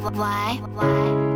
why? Why?